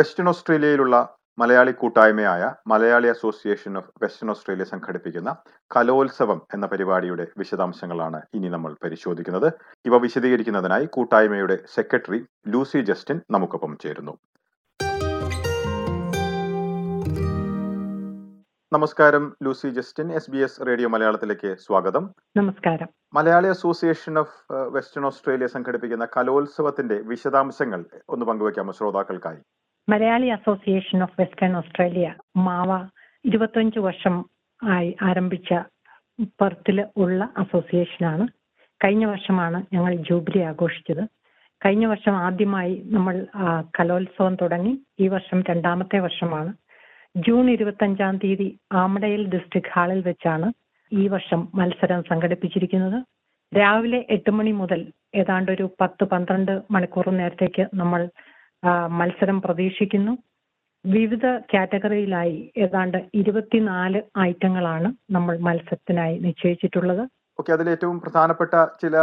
Western ഓസ്ട്രേലിയയിലുള്ള മലയാളി കൂട്ടായ്മയായ Malayali Association of Western Australia സംഘടിപ്പിക്കുന്ന കലോത്സവം എന്ന പരിപാടിയുടെ വിശദാംശങ്ങളാണ് ഇനി നമ്മൾ പരിശോധിക്കുന്നത്. ഇവ വിശദീകരിക്കുന്നതിനായി കൂട്ടായ്മയുടെ സെക്രട്ടറി ലൂസി ജസ്റ്റിൻ നമുക്കൊപ്പം ചേരുന്നു. നമസ്കാരം Lucy Justin S B S radio മലയാളത്തിലേക്ക് സ്വാഗതം. നമസ്കാരം. Malayali Association of Western Australia സംഘടിപ്പിക്കുന്ന കലോത്സവത്തിന്റെ വിശദാംശങ്ങൾ ഒന്ന് പങ്കുവയ്ക്കാമോ ശ്രോതാക്കൾക്കായി? Malayali Association of Western Australia മാവ ഇരുപത്തഞ്ച് വർഷം ആയി ആരംഭിച്ച പെർത്തിൽ ഉള്ള അസോസിയേഷനാണ്. കഴിഞ്ഞ വർഷമാണ് ഞങ്ങൾ ജൂബിലി ആഘോഷിച്ചത്. കഴിഞ്ഞ വർഷം ആദ്യമായി നമ്മൾ കലോത്സവം തുടങ്ങി. ഈ വർഷം രണ്ടാമത്തെ വർഷമാണ്. ജൂൺ ഇരുപത്തഞ്ചാം തീയതി ആമടയിൽ ഡിസ്ട്രിക്ട് ഹാളിൽ വെച്ചാണ് ഈ വർഷം മത്സരം സംഘടിപ്പിച്ചിരിക്കുന്നത്. രാവിലെ എട്ട് മണി മുതൽ ഏതാണ്ട് ഒരു പത്ത് പന്ത്രണ്ട് മണിക്കൂർ നേരത്തേക്ക് നമ്മൾ മത്സരം പ്രതീക്ഷിക്കുന്നു. വിവിധ കാറ്റഗറിയിലായി ഏതാണ്ട് ഇരുപത്തിനാല് ഐറ്റങ്ങളാണ് നമ്മൾ മത്സരത്തിനായി നിശ്ചയിച്ചിട്ടുള്ളത്. ഓക്കെ അതിൽ ഏറ്റവും പ്രധാനപ്പെട്ട ചില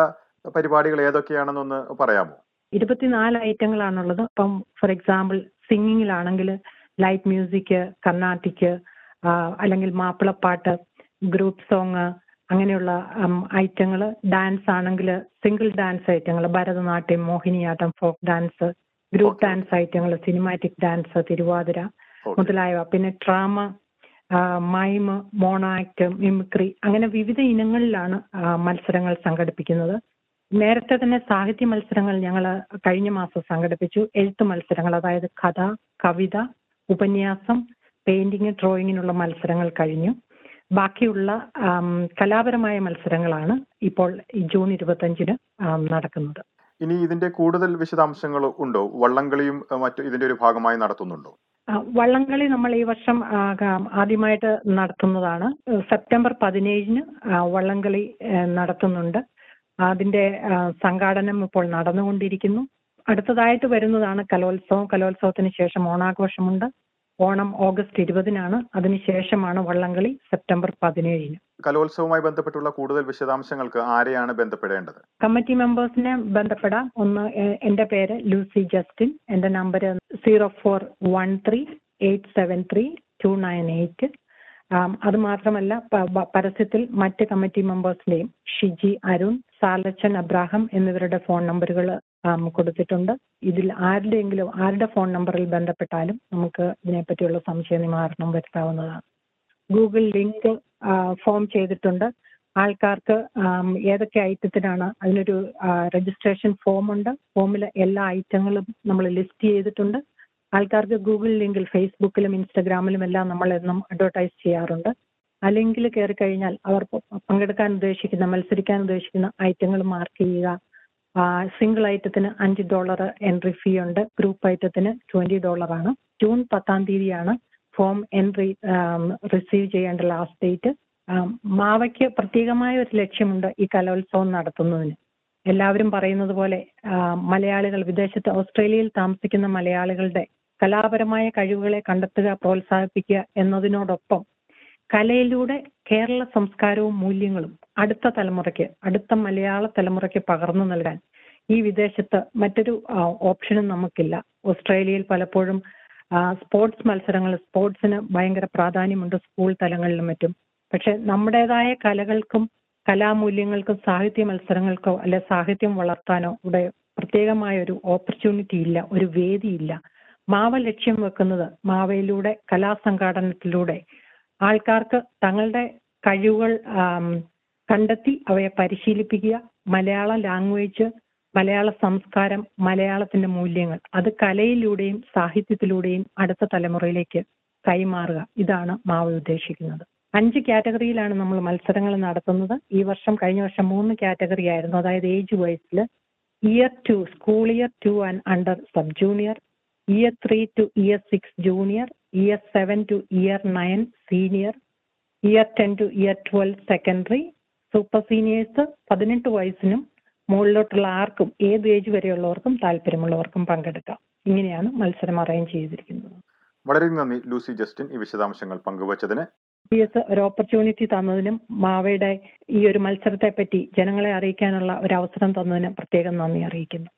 പരിപാടികൾ ഏതൊക്കെയാണെന്നൊന്ന് പറയാമോ? ഇരുപത്തിനാല് ഐറ്റങ്ങളാണുള്ളത്. ഇപ്പം ഫോർ എക്സാമ്പിൾ സിംഗിങ്ങിലാണെങ്കിൽ ലൈറ്റ് മ്യൂസിക് കർണാട്ടിക് അല്ലെങ്കിൽ മാപ്പിളപ്പാട്ട് ഗ്രൂപ്പ് സോങ് അങ്ങനെയുള്ള ഐറ്റങ്ങൾ. ഡാൻസ് ആണെങ്കിൽ സിംഗിൾ ഡാൻസ് ഐറ്റങ്ങൾ. Bharatanatyam Mohiniyattam folk dance group dance ഐറ്റങ്ങൾ സിനിമാറ്റിക് ഡാൻസ് തിരുവാതിര മുതലായവ. പിന്നെ ഡ്രാമ മൈമ് മോണാക്ട് മിമിക്രി അങ്ങനെ വിവിധ ഇനങ്ങളിലാണ് മത്സരങ്ങൾ സംഘടിപ്പിക്കുന്നത്. നേരത്തെ തന്നെ സാഹിത്യ മത്സരങ്ങൾ ഞങ്ങൾ കഴിഞ്ഞ മാസം സംഘടിപ്പിച്ചു. എഴുത്ത് മത്സരങ്ങൾ അതായത് കഥ കവിത ഉപന്യാസം പെയിന്റിങ് ഡ്രോയിങ്ങിനുള്ള മത്സരങ്ങൾ കഴിഞ്ഞു. ബാക്കിയുള്ള കലാപരമായ മത്സരങ്ങളാണ് ഇപ്പോൾ ജൂൺ ഇരുപത്തഞ്ചിന് നടക്കുന്നത്. ഇനി ഇതിന്റെ കൂടുതൽ വിശദാംശങ്ങൾ ഉണ്ടോ? വള്ളംകളിയും മറ്റു ഇതിന്റെ ഒരു ഭാഗമായി നടത്തുന്നുണ്ടോ? വള്ളംകളി നമ്മൾ ഈ വർഷം ആദ്യമായിട്ട് നടത്തുന്നതാണ്. സെപ്റ്റംബർ പതിനേഴിന് വള്ളംകളി നടത്തുന്നുണ്ട്. അതിന്റെ സംഘാടനം ഇപ്പോൾ നടന്നുകൊണ്ടിരിക്കുന്നു. അടുത്തതായിട്ട് വരുന്നതാണ് കലോത്സവം. കലോത്സവത്തിന് ശേഷം ഓണാഘോഷമുണ്ട്. ഓണം ഓഗസ്റ്റ് ഇരുപതിനാണ്. അതിനുശേഷമാണ് വള്ളംകളി സെപ്റ്റംബർ പതിനേഴിന്. കലോത്സവവുമായി ബന്ധപ്പെട്ടുള്ള കൂടുതൽ വിശദാംശങ്ങൾക്ക് ആരെയാണ് ബന്ധപ്പെടേണ്ടത്? കമ്മിറ്റി മെമ്പേഴ്സിനെ ബന്ധപ്പെടാം. ഒന്ന് എന്റെ പേര് ലൂസി ജസ്റ്റിൻ. എന്റെ number zero four one three eight seven three two nine eight. അത് മാത്രമല്ല പരസ്യത്തിൽ മറ്റ് കമ്മിറ്റി മെമ്പേഴ്സിന്റെയും ഷിജി അരുൺ സാലച്ചൻ അബ്രാഹം എന്നിവരുടെ ഫോൺ നമ്പറുകൾ കൊടുത്തിട്ടുണ്ട്. ഇതിൽ ആരുടെയെങ്കിലും ആരുടെ ഫോൺ നമ്പറിൽ ബന്ധപ്പെട്ടാലും നമുക്ക് ഇതിനെപ്പറ്റിയുള്ള സംശയ നിവാരണം വരുത്താവുന്നതാണ്. ഗൂഗിൾ ലിങ്ക് ഫോം ചെയ്തിട്ടുണ്ട്. ആൾക്കാർക്ക് ഏതൊക്കെ ഐറ്റത്തിനാണ് അതിനൊരു രജിസ്ട്രേഷൻ ഫോമുണ്ട് ഫോമിൽ എല്ലാ ഐറ്റങ്ങളും നമ്മൾ ലിസ്റ്റ് ചെയ്തിട്ടുണ്ട്. ആൾക്കാർക്ക് ഗൂഗിൾ ലിങ്കിൽ ഫേസ്ബുക്കിലും ഇൻസ്റ്റഗ്രാമിലും എല്ലാം നമ്മൾ എന്നും അഡ്വർടൈസ് ചെയ്യാറുണ്ട്. ആ ലിങ്കിൽ കയറി കഴിഞ്ഞാൽ അവർ പങ്കെടുക്കാൻ ഉദ്ദേശിക്കുന്ന മത്സരിക്കാൻ ഉദ്ദേശിക്കുന്ന ഐറ്റങ്ങൾ മാർക്ക് ചെയ്യുക. സിംഗിൾ ഐറ്റത്തിന് അഞ്ച് ഡോളർ എൻട്രി ഫീ ഉണ്ട്. ഗ്രൂപ്പ് ഐറ്റത്തിന് ട്വന്റി ഡോളറാണ് ജൂൺ പത്താം തീയതിയാണ് ഫോം എൻട്രി റിസീവ് ചെയ്യേണ്ട ലാസ്റ്റ് ഡേറ്റ് മാവയ്ക്ക് പ്രത്യേകമായ ഒരു ലക്ഷ്യമുണ്ട് ഈ കലോത്സവം നടത്തുന്നതിന്. എല്ലാവരും പറയുന്നത് പോലെ മലയാളികൾ വിദേശത്ത് ഓസ്ട്രേലിയയിൽ താമസിക്കുന്ന മലയാളികളുടെ കലാപരമായ കഴിവുകളെ കണ്ടെത്തുക പ്രോത്സാഹിപ്പിക്കുക എന്നതിനോടൊപ്പം കലയിലൂടെ കേരള സംസ്കാരവും മൂല്യങ്ങളും അടുത്ത തലമുറയ്ക്ക് അടുത്ത മലയാള തലമുറയ്ക്ക് പകർന്നു നൽകാൻ ഈ വിദേശത്ത് മറ്റൊരു ഓപ്ഷനും നമുക്കില്ല. ഓസ്ട്രേലിയയിൽ പലപ്പോഴും സ്പോർട്സ് മത്സരങ്ങൾ സ്പോർട്സിന് ഭയങ്കര പ്രാധാന്യമുണ്ട് സ്കൂൾ തലങ്ങളിലും മറ്റും. പക്ഷെ നമ്മുടേതായ കലകൾക്കും കലാമൂല്യങ്ങൾക്കും സാഹിത്യ മത്സരങ്ങൾക്കോ അല്ലെ സാഹിത്യം വളർത്താനോ ഇവിടെ പ്രത്യേകമായ ഒരു ഓപ്പർച്യൂണിറ്റി ഇല്ല ഒരു വേദിയില്ല മാവ ലക്ഷ്യം വെക്കുന്നത് മാവയിലൂടെ കലാസംഘാടനത്തിലൂടെ ആൾക്കാർക്ക് തങ്ങളുടെ കഴിവുകൾ കണ്ടെത്തി അവയെ പരിശീലിപ്പിക്കുക മലയാള ലാംഗ്വേജ് മലയാള സംസ്കാരം മലയാളത്തിന്റെ മൂല്യങ്ങൾ അത് കലയിലൂടെയും സാഹിത്യത്തിലൂടെയും അടുത്ത തലമുറയിലേക്ക് കൈമാറുക. ഇതാണ് മാവ് ഉദ്ദേശിക്കുന്നത്. അഞ്ച് കാറ്റഗറിയിലാണ് നമ്മൾ മത്സരങ്ങൾ നടത്തുന്നത്. ഈ വർഷം കഴിഞ്ഞ വർഷം മൂന്ന് കാറ്റഗറി ആയിരുന്നു. അതായത് age വൈസിൽ year two school year two and under sub junior year three to year six junior year seven to year nine senior year ten to year twelve secondary super seniors പതിനെട്ട് വയസ്സിനും മുകളിലോട്ടുള്ള ആർക്കും ഏത് age വരെയുള്ളവർക്കും താല്പര്യമുള്ളവർക്കും പങ്കെടുക്കാം. ഇങ്ങനെയാണ് മത്സരം arrange ചെയ്തിരിക്കുന്നത്. വളരെ നന്ദി ലൂസി ജസ്റ്റിൻ. ഈ വിശദാംശങ്ങൾ പങ്കുവച്ചതിന്. പി എസ് ഒരു ഓപ്പർച്യൂണിറ്റി തന്നതിനും മാവയുടെ ഈ ഒരു മത്സരത്തെ പറ്റി ജനങ്ങളെ അറിയിക്കാനുള്ള ഒരു അവസരം തന്നതിനും പ്രത്യേകം നന്ദി അറിയിക്കുന്നു.